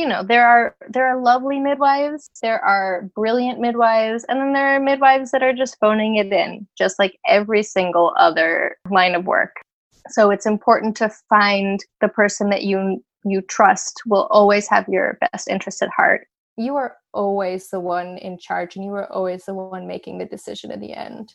you know there are there are lovely midwives there are brilliant midwives and then there are midwives that are just phoning it in just like every single other line of work. So it's important to find the person that you you trust will always have your best interest at heart. You are always the one in charge and you are always the one making the decision in the end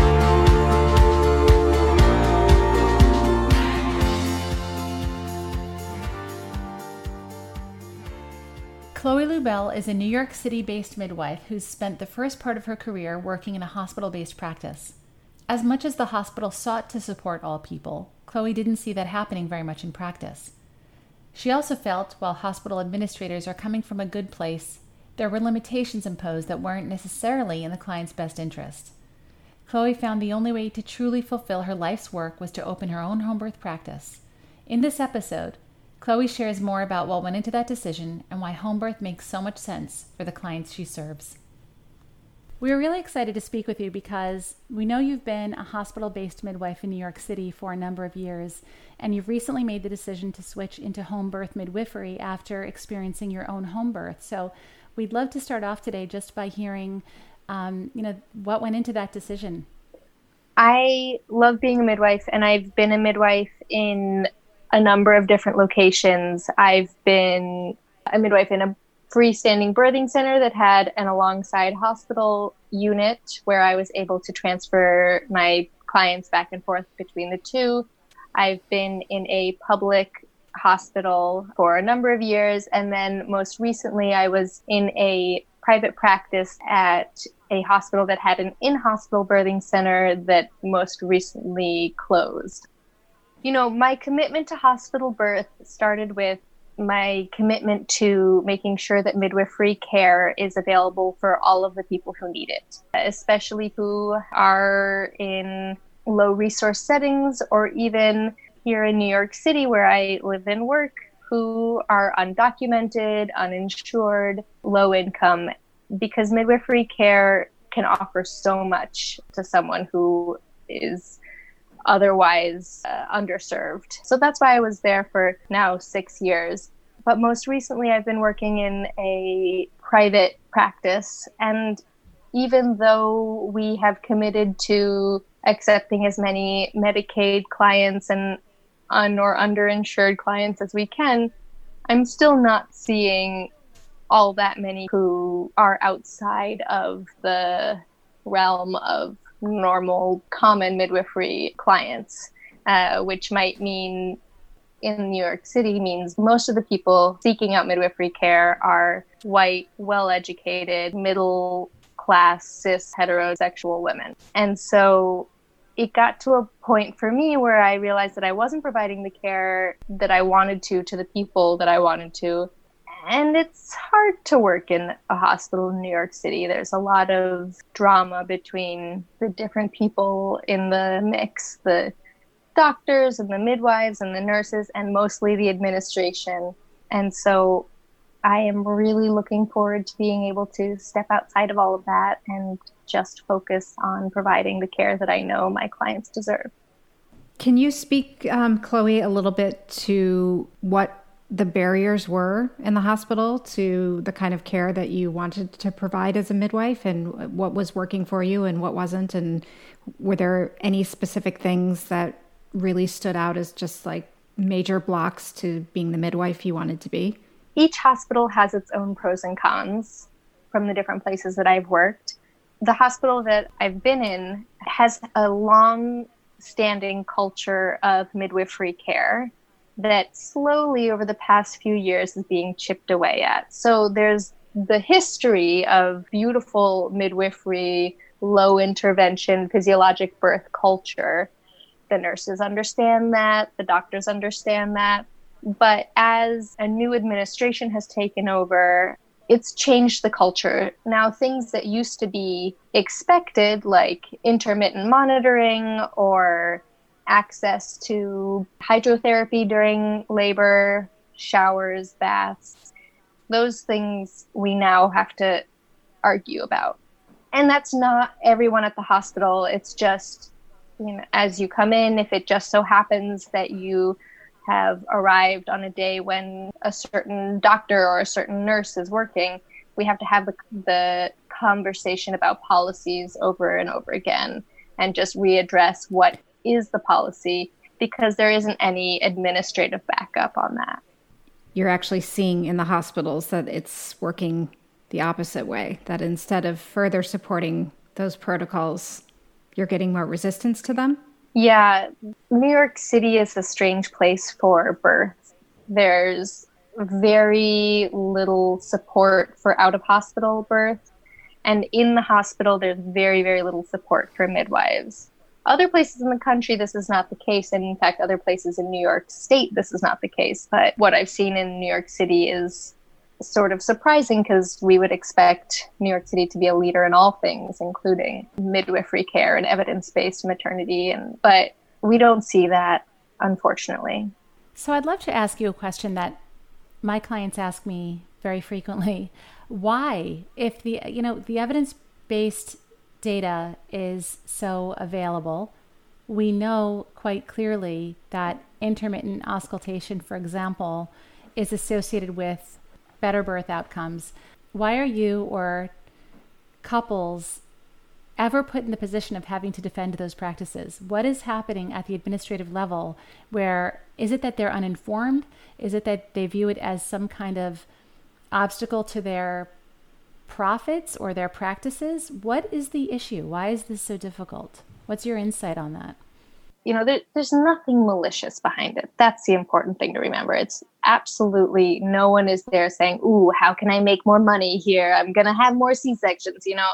Lubell is a New York City based midwife who's spent the first part of her career working in a hospital based practice. As much as the hospital sought to support all people, Chloe didn't see that happening very much in practice. She also felt while hospital administrators are coming from a good place, there were limitations imposed that weren't necessarily in the client's best interest. Chloe found the only way to truly fulfill her life's work was to open her own home birth practice. In this episode, Chloe shares more about what went into that decision and why home birth makes so much sense for the clients she serves. We are really excited to speak with you because we know you've been a hospital based midwife in New York City for a number of years, and you've recently made the decision to switch into home birth midwifery after experiencing your own home birth. So, we'd love to start off today just by hearing, um, you know, what went into that decision. I love being a midwife, and I've been a midwife in a number of different locations. I've been a midwife in a freestanding birthing center that had an alongside hospital unit where I was able to transfer my clients back and forth between the two. I've been in a public hospital for a number of years, and then most recently, I was in a private practice at a hospital that had an in hospital birthing center that most recently closed you know, my commitment to hospital birth started with my commitment to making sure that midwifery care is available for all of the people who need it, especially who are in low resource settings or even here in New York City where I live and work who are undocumented, uninsured, low income because midwifery care can offer so much to someone who is otherwise uh, underserved. So that's why I was there for now six years. But most recently, I've been working in a private practice. And even though we have committed to accepting as many Medicaid clients and un or underinsured clients as we can, I'm still not seeing all that many who are outside of the realm of normal, common midwifery clients, uh, which might mean in New York City means most of the people seeking out midwifery care are white, well educated, middle class, cis, heterosexual women. And so it got to a point for me where I realized that I wasn't providing the care that I wanted to to the people that I wanted to and it's hard to work in a hospital in New York City. There's a lot of drama between the different people in the mix the doctors and the midwives and the nurses, and mostly the administration. And so I am really looking forward to being able to step outside of all of that and just focus on providing the care that I know my clients deserve. Can you speak, um, Chloe, a little bit to what the barriers were in the hospital to the kind of care that you wanted to provide as a midwife and what was working for you and what wasn't? And were there any specific things that really stood out as just like major blocks to being the midwife you wanted to be? Each hospital has its own pros and cons from the different places that I've worked. The hospital that I've been in has a long standing culture of midwifery care that slowly over the past few years is being chipped away at. So there's the history of beautiful midwifery, low intervention, physiologic birth culture. The nurses understand that, the doctors understand that. But as a new administration has taken over, it's changed the culture. Now, things that used to be expected, like intermittent monitoring or access to hydrotherapy during labor, showers, baths, those things we now have to argue about. And that's not everyone at the hospital. It's just, you know, as you come in, if it just so happens that you have arrived on a day when a certain doctor or a certain nurse is working, we have to have the, the conversation about policies over and over again and just readdress what is the policy because there isn't any administrative backup on that. You're actually seeing in the hospitals that it's working the opposite way, that instead of further supporting those protocols, you're getting more resistance to them? Yeah, New York City is a strange place for birth. There's very little support for out of hospital birth. And in the hospital, there's very, very little support for midwives. Other places in the country, this is not the case. And in fact, other places in New York State, this is not the case. But what I've seen in New York City is sort of surprising because we would expect New York City to be a leader in all things, including midwifery care and evidence based maternity. And, but we don't see that, unfortunately. So I'd love to ask you a question that my clients ask me very frequently. Why, if the you know the evidence based data is so available, we know quite clearly that intermittent auscultation, for example, is associated with better birth outcomes. Why are you or couples ever put in the position of having to defend those practices? What is happening at the administrative level where is it that they're uninformed? Is it that they view it as some kind of obstacle to their profits or their practices? What is the issue? Why is this so difficult? What's your insight on that? You know, there, there's nothing malicious behind it. That's the important thing to remember. It's absolutely no one is there saying, Ooh, how can I make more money here? I'm going to have more C sections. You know,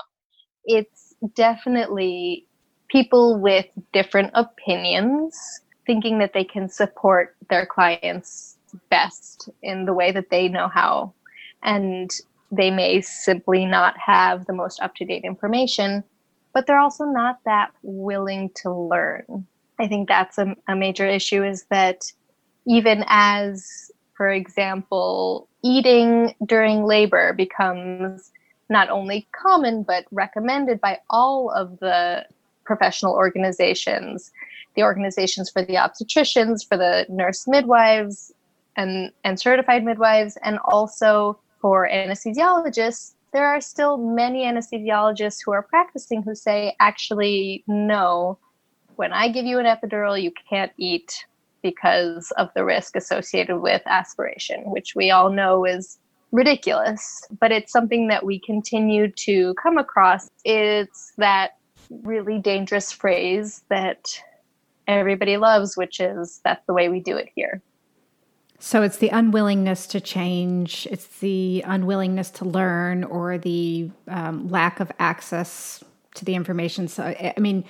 it's definitely people with different opinions thinking that they can support their clients best in the way that they know how. And they may simply not have the most up to date information, but they're also not that willing to learn. I think that's a, a major issue is that even as, for example, eating during labor becomes not only common but recommended by all of the professional organizations the organizations for the obstetricians for the nurse midwives and and certified midwives and also for anesthesiologists there are still many anesthesiologists who are practicing who say actually no when i give you an epidural you can't eat because of the risk associated with aspiration which we all know is ridiculous, but it's something that we continue to come across. It's that really dangerous phrase that everybody loves, which is that's the way we do it here. So it's the unwillingness to change, it's the unwillingness to learn, or the um, lack of access to the information. So, I mean,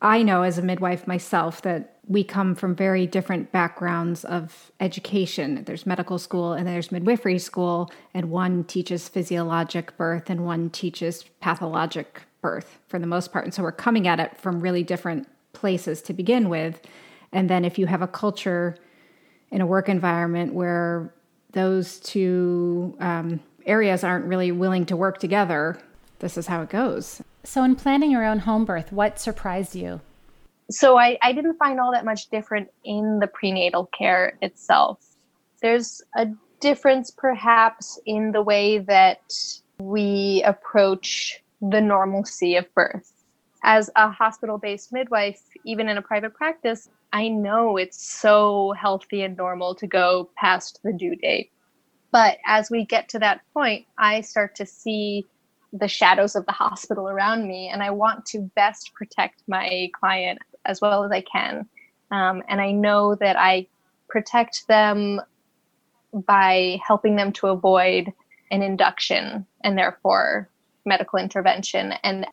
I know as a midwife myself that we come from very different backgrounds of education. There's medical school and there's midwifery school, and one teaches physiologic birth and one teaches pathologic birth for the most part. And so we're coming at it from really different places to begin with. And then if you have a culture in a work environment where those two um, areas aren't really willing to work together, this is how it goes. So, in planning your own home birth, what surprised you? so I, I didn't find all that much different in the prenatal care itself. There's a difference perhaps in the way that we approach the normalcy of birth. As a hospital based midwife, even in a private practice, I know it's so healthy and normal to go past the due date. But as we get to that point, I start to see the shadows of the hospital around me, and I want to best protect my client as well as I can. Um, and I know that I protect them by helping them to avoid an induction and therefore medical intervention. And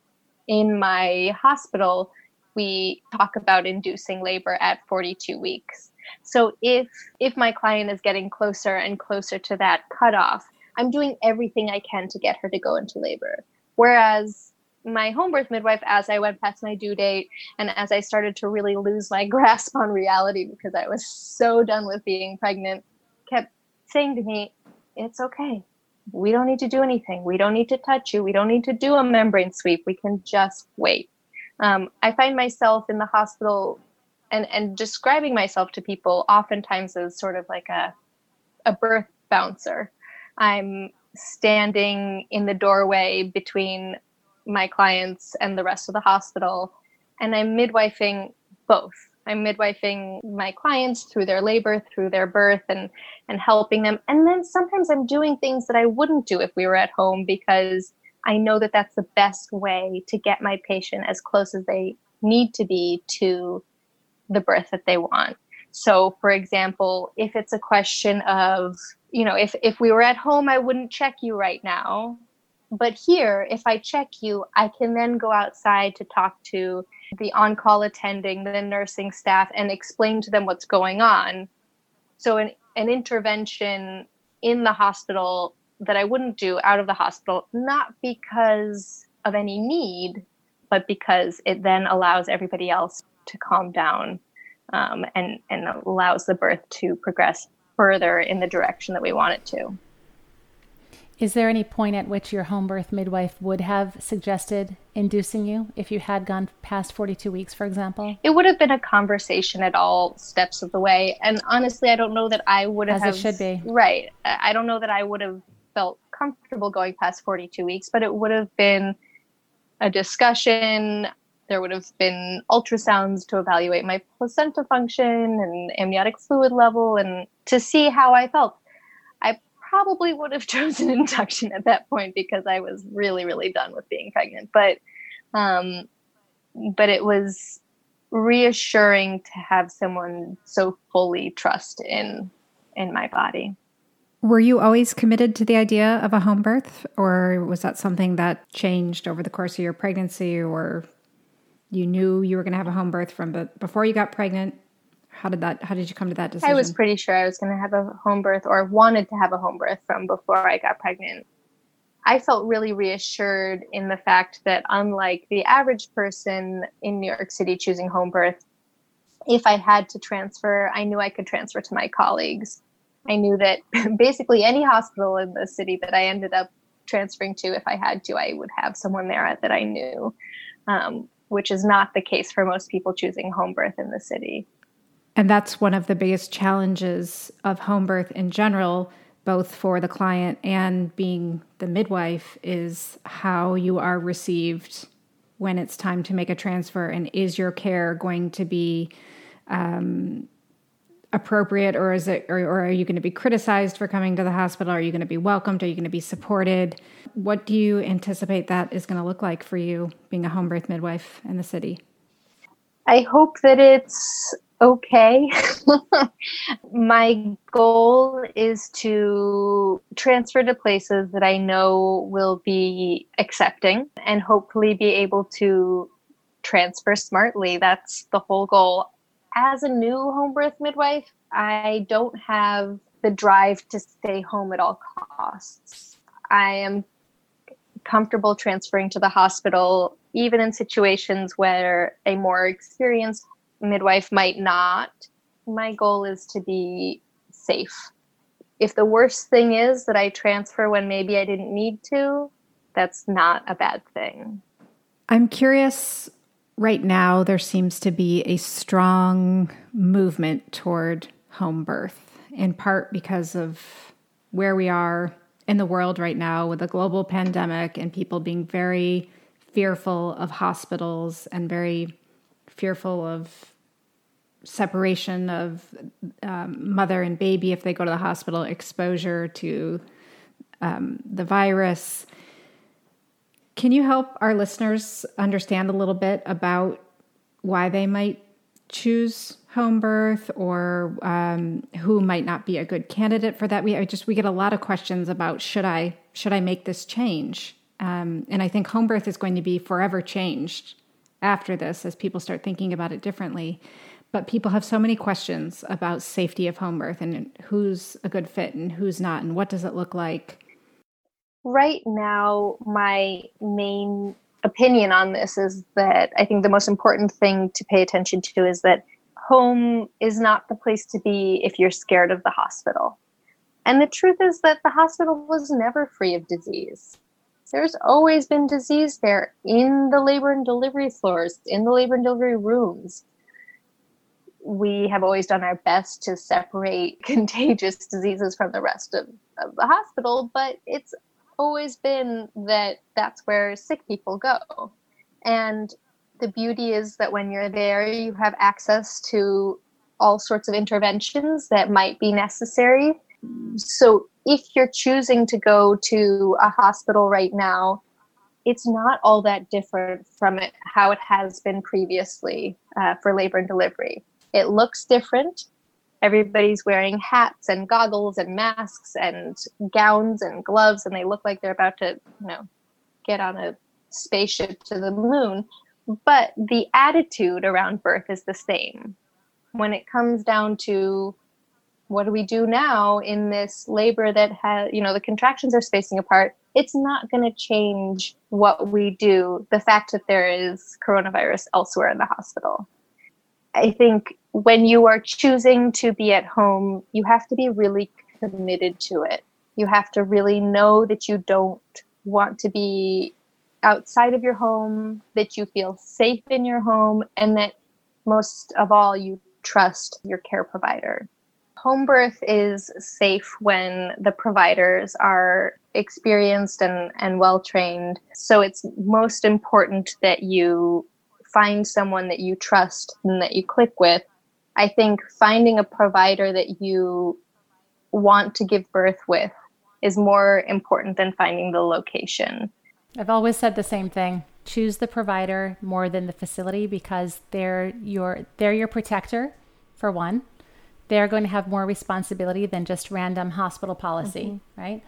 in my hospital, we talk about inducing labor at 42 weeks. So if if my client is getting closer and closer to that cutoff, I'm doing everything I can to get her to go into labor. Whereas my home birth midwife, as I went past my due date and as I started to really lose my grasp on reality because I was so done with being pregnant, kept saying to me, It's okay. We don't need to do anything. We don't need to touch you. We don't need to do a membrane sweep. We can just wait. Um, I find myself in the hospital and, and describing myself to people oftentimes as sort of like a, a birth bouncer. I'm standing in the doorway between my clients and the rest of the hospital, and I'm midwifing both. I'm midwifing my clients through their labor, through their birth, and and helping them. And then sometimes I'm doing things that I wouldn't do if we were at home because I know that that's the best way to get my patient as close as they need to be to the birth that they want. So, for example, if it's a question of, you know, if, if we were at home, I wouldn't check you right now. But here, if I check you, I can then go outside to talk to the on call attending, the nursing staff, and explain to them what's going on. So, an, an intervention in the hospital that I wouldn't do out of the hospital, not because of any need, but because it then allows everybody else to calm down um, and, and allows the birth to progress further in the direction that we want it to. Is there any point at which your home birth midwife would have suggested inducing you if you had gone past 42 weeks, for example? It would have been a conversation at all steps of the way. And honestly, I don't know that I would have. As it should be. Right. I don't know that I would have felt comfortable going past 42 weeks, but it would have been a discussion. There would have been ultrasounds to evaluate my placenta function and amniotic fluid level and to see how I felt I probably would have chosen induction at that point because I was really, really done with being pregnant. But, um, but it was reassuring to have someone so fully trust in in my body. Were you always committed to the idea of a home birth, or was that something that changed over the course of your pregnancy, or you knew you were going to have a home birth from but before you got pregnant? How did that? How did you come to that decision? I was pretty sure I was going to have a home birth or wanted to have a home birth from before I got pregnant. I felt really reassured in the fact that, unlike the average person in New York City choosing home birth, if I had to transfer, I knew I could transfer to my colleagues. I knew that basically any hospital in the city that I ended up transferring to, if I had to, I would have someone there that I knew, um, which is not the case for most people choosing home birth in the city. And that's one of the biggest challenges of home birth in general, both for the client and being the midwife, is how you are received when it's time to make a transfer. And is your care going to be um, appropriate, or is it, or, or are you going to be criticized for coming to the hospital? Are you going to be welcomed? Are you going to be supported? What do you anticipate that is going to look like for you being a home birth midwife in the city? I hope that it's okay. My goal is to transfer to places that I know will be accepting and hopefully be able to transfer smartly. That's the whole goal. As a new home birth midwife, I don't have the drive to stay home at all costs. I am comfortable transferring to the hospital, even in situations where a more experienced midwife might not. My goal is to be safe. If the worst thing is that I transfer when maybe I didn't need to, that's not a bad thing. I'm curious right now, there seems to be a strong movement toward home birth, in part because of where we are in the world right now with a global pandemic and people being very fearful of hospitals and very fearful of separation of um, mother and baby if they go to the hospital, exposure to um, the virus. Can you help our listeners understand a little bit about why they might choose home birth or um, who might not be a good candidate for that? We I just we get a lot of questions about should I should I make this change? Um, and I think home birth is going to be forever changed after this as people start thinking about it differently. but people have so many questions about safety of home birth and who's a good fit and who's not and what does it look like right now my main opinion on this is that i think the most important thing to pay attention to is that home is not the place to be if you're scared of the hospital. And the truth is that the hospital was never free of disease. There's always been disease there in the labor and delivery floors in the labor and delivery rooms. We have always done our best to separate contagious diseases from the rest of, of the hospital, but it's always been that that's where sick people go. And the beauty is that when you're there, you have access to all sorts of interventions that might be necessary. So if you're choosing to go to a hospital right now, it's not all that different from it, how it has been previously uh, for labor and delivery. It looks different. Everybody's wearing hats and goggles and masks and gowns and gloves, and they look like they're about to, you know, get on a spaceship to the moon. But the attitude around birth is the same. When it comes down to what do we do now in this labor that has, you know, the contractions are spacing apart, it's not going to change what we do, the fact that there is coronavirus elsewhere in the hospital. I think when you are choosing to be at home, you have to be really committed to it. You have to really know that you don't want to be outside of your home, that you feel safe in your home, and that most of all, you trust your care provider. Home birth is safe when the providers are experienced and, and well trained. So it's most important that you find someone that you trust and that you click with I think finding a provider that you want to give birth with is more important than finding the location. I've always said the same thing. Choose the provider more than the facility because they're your they're your protector for one. They're going to have more responsibility than just random hospital policy, mm-hmm. right?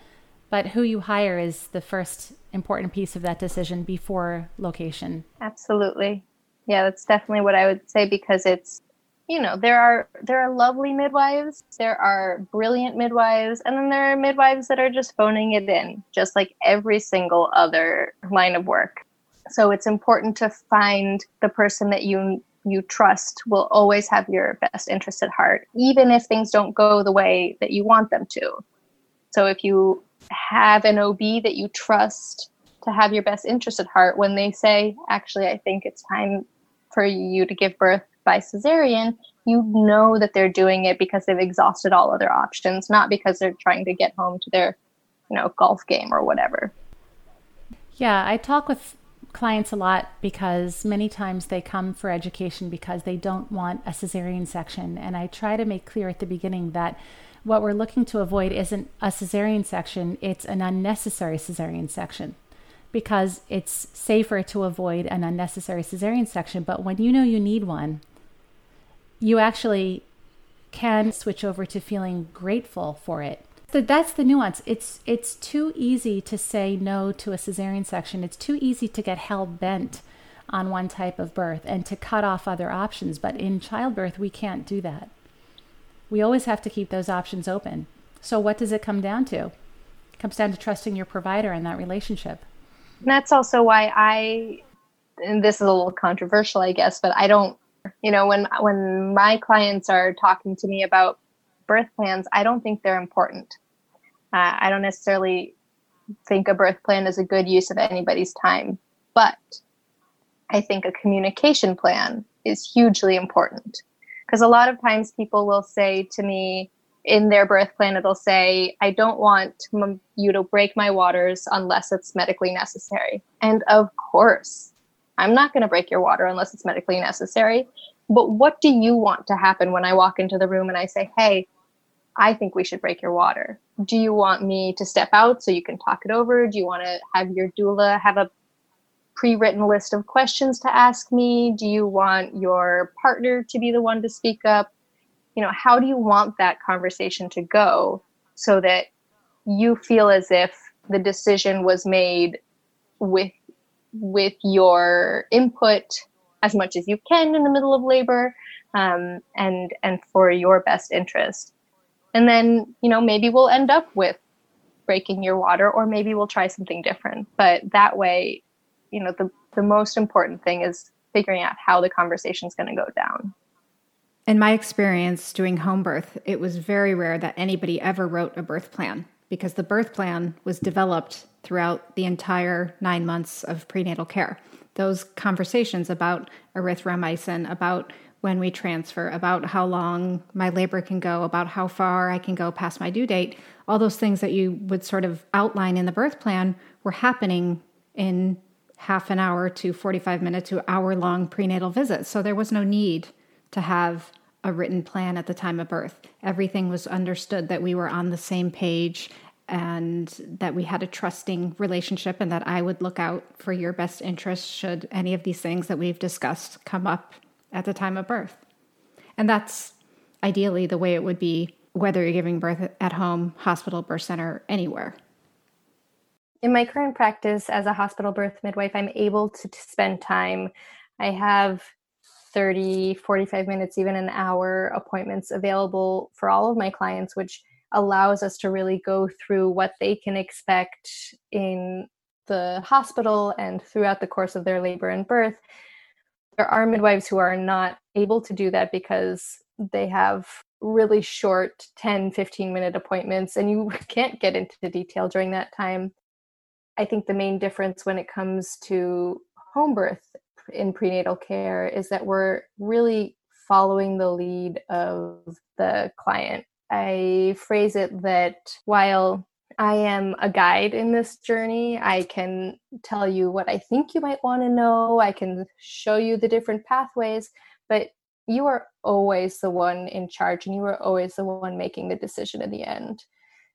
But who you hire is the first important piece of that decision before location. Absolutely. Yeah, that's definitely what I would say because it's you know there are there are lovely midwives there are brilliant midwives and then there are midwives that are just phoning it in just like every single other line of work. So it's important to find the person that you you trust will always have your best interest at heart even if things don't go the way that you want them to. So if you have an ob that you trust to have your best interest at heart when they say actually i think it's time for you to give birth by cesarean, you know that they're doing it because they've exhausted all other options, not because they're trying to get home to their, you know, golf game or whatever. Yeah, I talk with clients a lot because many times they come for education because they don't want a cesarean section. And I try to make clear at the beginning that what we're looking to avoid isn't a cesarean section, it's an unnecessary cesarean section because it's safer to avoid an unnecessary cesarean section. But when you know you need one, you actually can switch over to feeling grateful for it. So that's the nuance. It's it's too easy to say no to a cesarean section. It's too easy to get hell bent on one type of birth and to cut off other options. But in childbirth, we can't do that. We always have to keep those options open. So what does it come down to? It comes down to trusting your provider in that relationship. And that's also why I and this is a little controversial, I guess, but I don't you know, when when my clients are talking to me about birth plans, I don't think they're important. Uh, I don't necessarily think a birth plan is a good use of anybody's time, but I think a communication plan is hugely important because a lot of times people will say to me in their birth plan it'll say i don't want you to break my waters unless it's medically necessary and of course I'm not going to break your water unless it's medically necessary. But what do you want to happen when I walk into the room and I say, hey, I think we should break your water? Do you want me to step out so you can talk it over? Do you want to have your doula have a pre written list of questions to ask me? Do you want your partner to be the one to speak up? You know, how do you want that conversation to go so that you feel as if the decision was made with with your input as much as you can in the middle of labor, um, and and for your best interest. And then you know maybe we'll end up with breaking your water, or maybe we'll try something different. But that way, you know the the most important thing is figuring out how the conversation is going to go down. In my experience doing home birth, it was very rare that anybody ever wrote a birth plan because the birth plan was developed throughout the entire nine months of prenatal care. Those conversations about erythromycin, about when we transfer, about how long my labor can go, about how far I can go past my due date, all those things that you would sort of outline in the birth plan were happening in half an hour to 45 minute to hour long prenatal visits. So there was no need to have a written plan at the time of birth. Everything was understood that we were on the same page and that we had a trusting relationship and that I would look out for your best interest should any of these things that we've discussed come up at the time of birth. And that's ideally the way it would be whether you're giving birth at home, hospital, birth center, anywhere. In my current practice as a hospital birth midwife, I'm able to, to spend time. I have 30, 45 minutes, even an hour appointments available for all of my clients, which allows us to really go through what they can expect in the hospital and throughout the course of their labor and birth. There are midwives who are not able to do that because they have really short 10, 15 minute appointments and you can't get into detail during that time. I think the main difference when it comes to home birth in prenatal care is that we're really following the lead of the client I phrase it that while I am a guide in this journey, I can tell you what I think you might want to know, I can show you the different pathways, but you are always the one in charge and you are always the one making the decision in the end.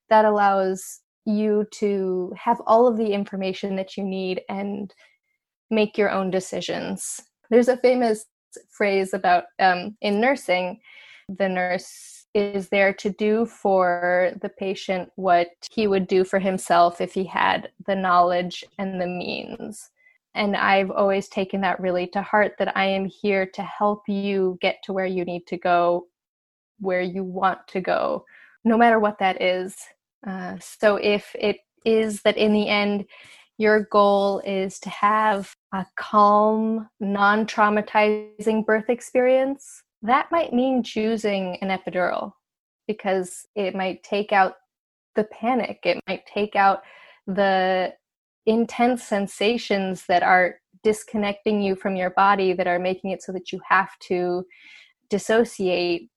That allows you to have all of the information that you need and make your own decisions. There's a famous phrase about um, in nursing, the nurse is there to do for the patient what he would do for himself if he had the knowledge and the means. And I've always taken that really to heart that I am here to help you get to where you need to go, where you want to go, no matter what that is. Uh, so if it is that in the end, your goal is to have a calm, non traumatizing birth experience, that might mean choosing an epidural because it might take out the panic, it might take out the intense sensations that are disconnecting you from your body, that are making it so that you have to dissociate.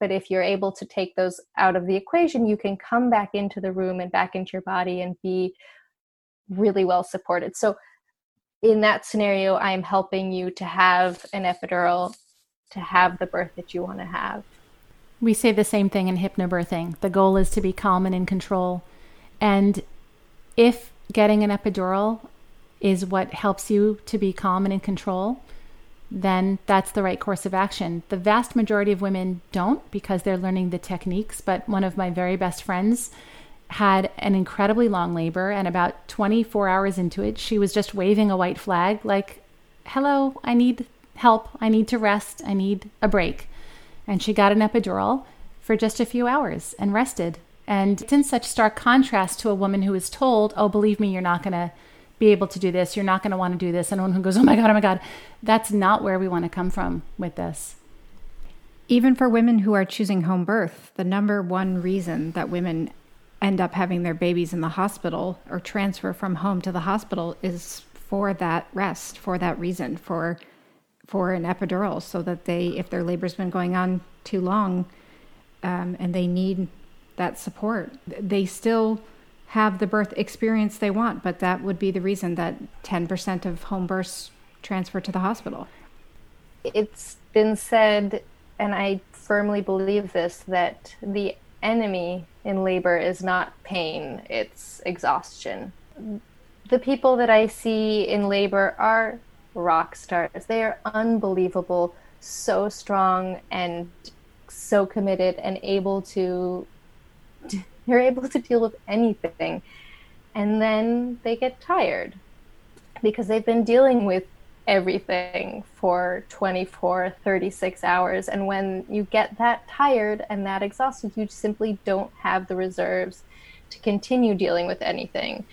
But if you're able to take those out of the equation, you can come back into the room and back into your body and be really well supported. So, in that scenario, I'm helping you to have an epidural to have the birth that you want to have. We say the same thing in hypnobirthing. The goal is to be calm and in control. And if getting an epidural is what helps you to be calm and in control, then that's the right course of action. The vast majority of women don't because they're learning the techniques. But one of my very best friends had an incredibly long labor, and about 24 hours into it, she was just waving a white flag like, Hello, I need help. I need to rest. I need a break. And she got an epidural for just a few hours and rested. And it's in such stark contrast to a woman who is told, Oh, believe me, you're not going to be able to do this. You're not going to want to do this. And one who goes, Oh my God, oh my God. That's not where we want to come from with this. Even for women who are choosing home birth, the number one reason that women end up having their babies in the hospital or transfer from home to the hospital is for that rest, for that reason, for for an epidural so that they, if their labor's been going on too long um, and they need that support, they still have the birth experience they want, but that would be the reason that 10% of home births transfer to the hospital. It's been said, and I firmly believe this, that the enemy in labor is not pain, it's exhaustion. The people that I see in labor are rock stars. They are unbelievable, so strong and so committed and able to they're able to deal with anything. And then they get tired because they've been dealing with everything for 24, 36 hours. And when you get that tired and that exhausted, you simply don't have the reserves to continue dealing with anything.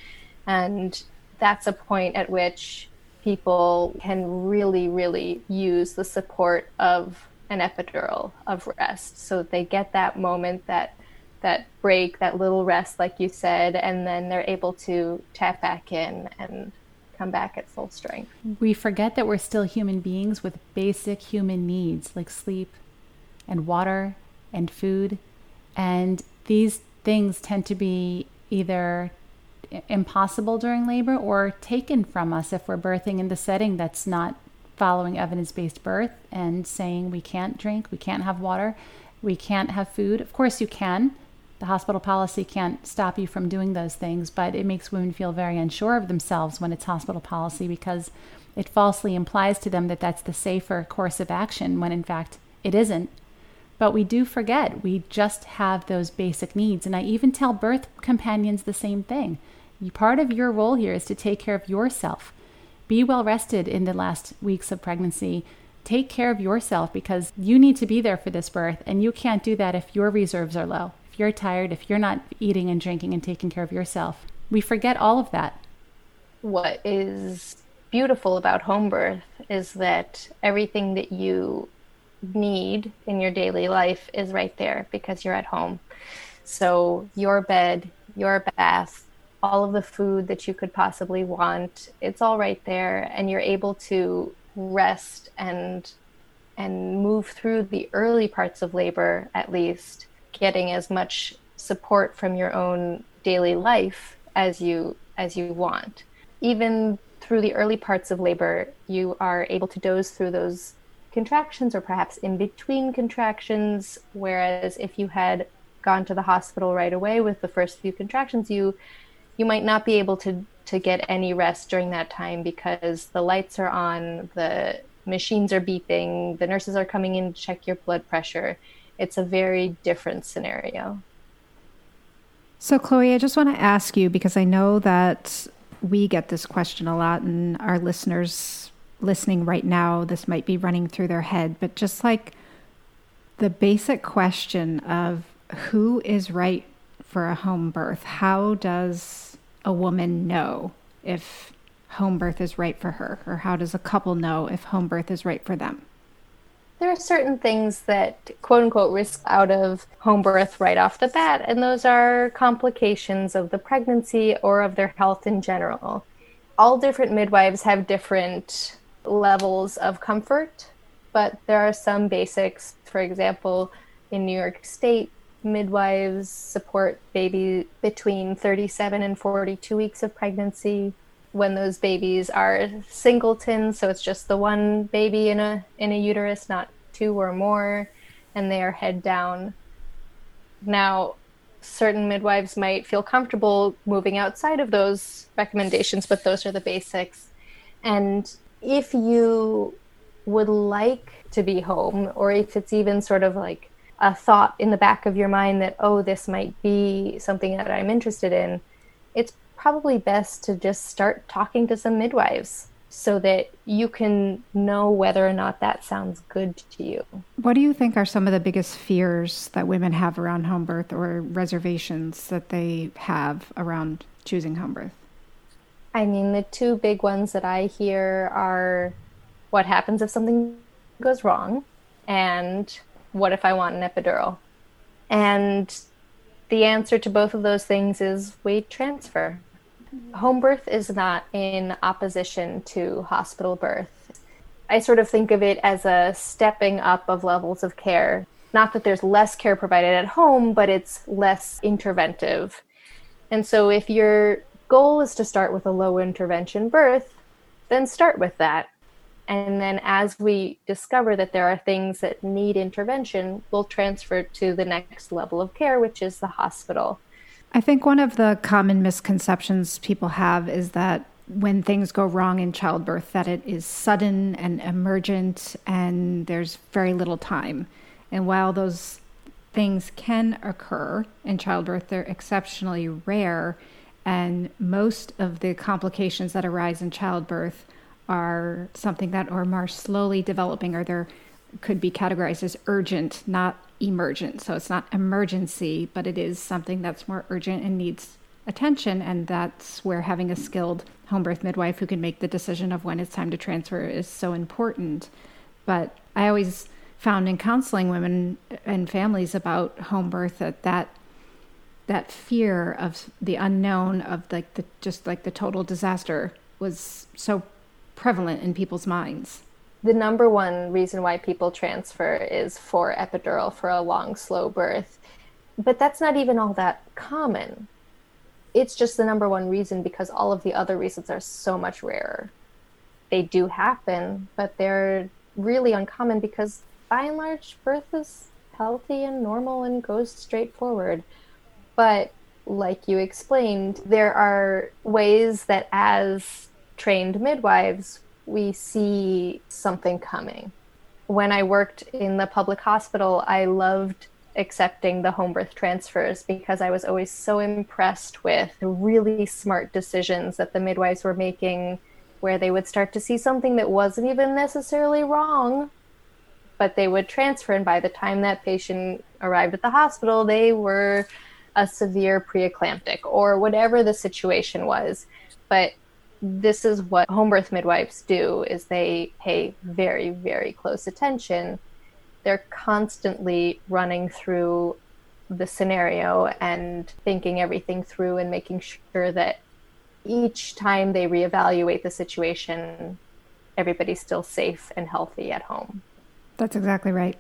And that's a point at which people can really, really use the support of an epidural of rest so that they get that moment that that break that little rest like you said and then they're able to tap back in and come back at full strength. We forget that we're still human beings with basic human needs like sleep and water and food. And these things tend to be either impossible during labor or taken from us if we're birthing in the setting that's not following evidence based birth and saying we can't drink, we can't have water, we can't have food. Of course, you can the hospital policy can't stop you from doing those things, but it makes women feel very unsure of themselves when it's hospital policy because it falsely implies to them that that's the safer course of action when in fact it isn't. But we do forget, we just have those basic needs. And I even tell birth companions the same thing. Part of your role here is to take care of yourself. Be well rested in the last weeks of pregnancy. Take care of yourself because you need to be there for this birth, and you can't do that if your reserves are low if you're tired, if you're not eating and drinking and taking care of yourself. We forget all of that. What is beautiful about home birth is that everything that you need in your daily life is right there because you're at home. So, your bed, your bath, all of the food that you could possibly want, it's all right there and you're able to rest and and move through the early parts of labor at least getting as much support from your own daily life as you as you want. Even through the early parts of labor, you are able to doze through those contractions or perhaps in between contractions whereas if you had gone to the hospital right away with the first few contractions you you might not be able to to get any rest during that time because the lights are on the machines are beeping the nurses are coming in to check your blood pressure it's a very different scenario. So, Chloe, I just want to ask you because I know that we get this question a lot, and our listeners listening right now, this might be running through their head, but just like the basic question of who is right for a home birth, how does a woman know if home birth is right for her, or how does a couple know if home birth is right for them? There are certain things that quote unquote risk out of home birth right off the bat, and those are complications of the pregnancy or of their health in general. All different midwives have different levels of comfort, but there are some basics. For example, in New York State, midwives support baby between 37 and 42 weeks of pregnancy when those babies are singletons, so it's just the one baby in a in a uterus, not two or more, and they are head down. Now, certain midwives might feel comfortable moving outside of those recommendations, but those are the basics. And if you would like to be home, or if it's even sort of like a thought in the back of your mind that, oh, this might be something that I'm interested in, it's probably best to just start talking to some midwives so that you can know whether or not that sounds good to you. What do you think are some of the biggest fears that women have around home birth or reservations that they have around choosing home birth? I mean, the two big ones that I hear are what happens if something goes wrong and what if I want an epidural? And the answer to both of those things is weight transfer mm-hmm. home birth is not in opposition to hospital birth. I sort of think of it as a stepping up of levels of care. Not that there's less care provided at home, but it's less interventive. And so if your goal is to start with a low intervention birth, then start with that. And then as we discover that there are things that need intervention, we'll transfer to the next level of care, which is the hospital. I think one of the common misconceptions people have is that when things go wrong in childbirth that it is sudden and emergent and there's very little time. And while those things can occur in childbirth, they're exceptionally rare and most of the complications that arise in childbirth are something that are more slowly developing or they're could be categorized as urgent, not emergent. So it's not emergency, but it is something that's more urgent and needs attention. And that's where having a skilled home birth midwife who can make the decision of when it's time to transfer is so important. But I always found in counseling women and families about home birth that that that fear of the unknown of like the just like the total disaster was so prevalent in people's minds. The number one reason why people transfer is for epidural for a long slow birth. But that's not even all that common. It's just the number one reason because all of the other reasons are so much rarer. They do happen, but they're really uncommon because by and large birth is healthy and normal and goes straight forward. But like you explained, there are ways that as trained midwives, we see something coming. When I worked in the public hospital, I loved accepting the home birth transfers because I was always so impressed with really smart decisions that the midwives were making, where they would start to see something that wasn't even necessarily wrong, but they would transfer. And by the time that patient arrived at the hospital, they were a severe preeclamptic or whatever the situation was. But this is what home birth midwives do is they pay very very close attention. They're constantly running through the scenario and thinking everything through and making sure that each time they reevaluate the situation everybody's still safe and healthy at home. That's exactly right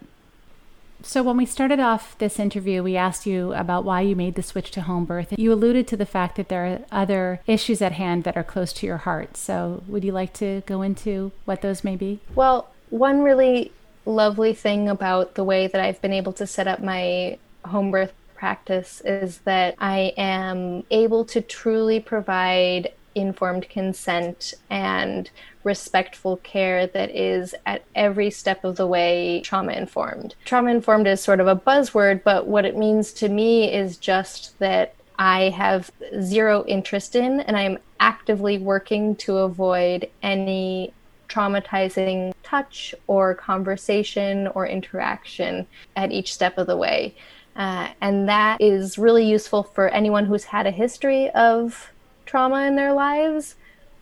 so, when we started off this interview, we asked you about why you made the switch to home birth. You alluded to the fact that there are other issues at hand that are close to your heart. So, would you like to go into what those may be? Well, one really lovely thing about the way that I've been able to set up my home birth practice is that I am able to truly provide informed consent and respectful care that is at every step of the way trauma informed. Trauma informed is sort of a buzzword, but what it means to me is just that I have zero interest in and I'm actively working to avoid any traumatizing touch or conversation or interaction at each step of the way. Uh, and that is really useful for anyone who's had a history of trauma in their lives,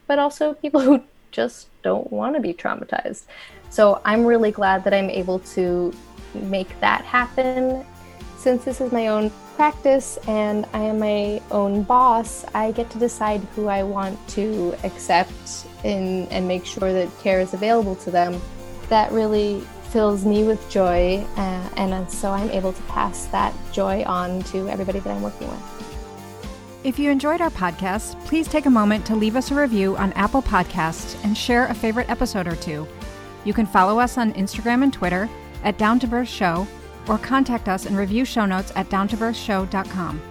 but also people who just don't want to be traumatized. So I'm really glad that I'm able to make that happen. Since this is my own practice and I am my own boss, I get to decide who I want to accept in, and make sure that care is available to them. That really fills me with joy, uh, and so I'm able to pass that joy on to everybody that I'm working with. If you enjoyed our podcast, please take a moment to leave us a review on Apple Podcasts and share a favorite episode or two. You can follow us on Instagram and Twitter at Down to Birth Show or contact us and review show notes at downtobirthshow.com.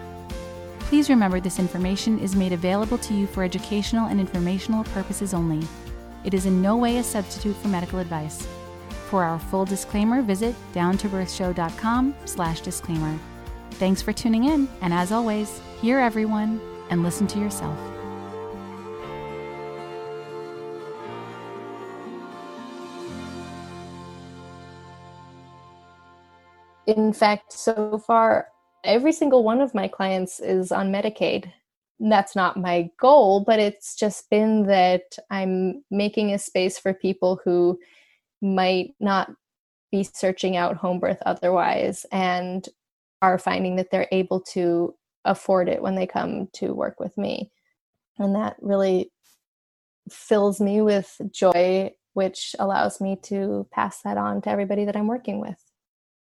Please remember this information is made available to you for educational and informational purposes only. It is in no way a substitute for medical advice. For our full disclaimer, visit downtobirthshow.com slash disclaimer. Thanks for tuning in, and as always, hear everyone and listen to yourself. In fact, so far, every single one of my clients is on Medicaid. That's not my goal, but it's just been that I'm making a space for people who might not be searching out home birth otherwise and are finding that they're able to afford it when they come to work with me. And that really fills me with joy, which allows me to pass that on to everybody that I'm working with.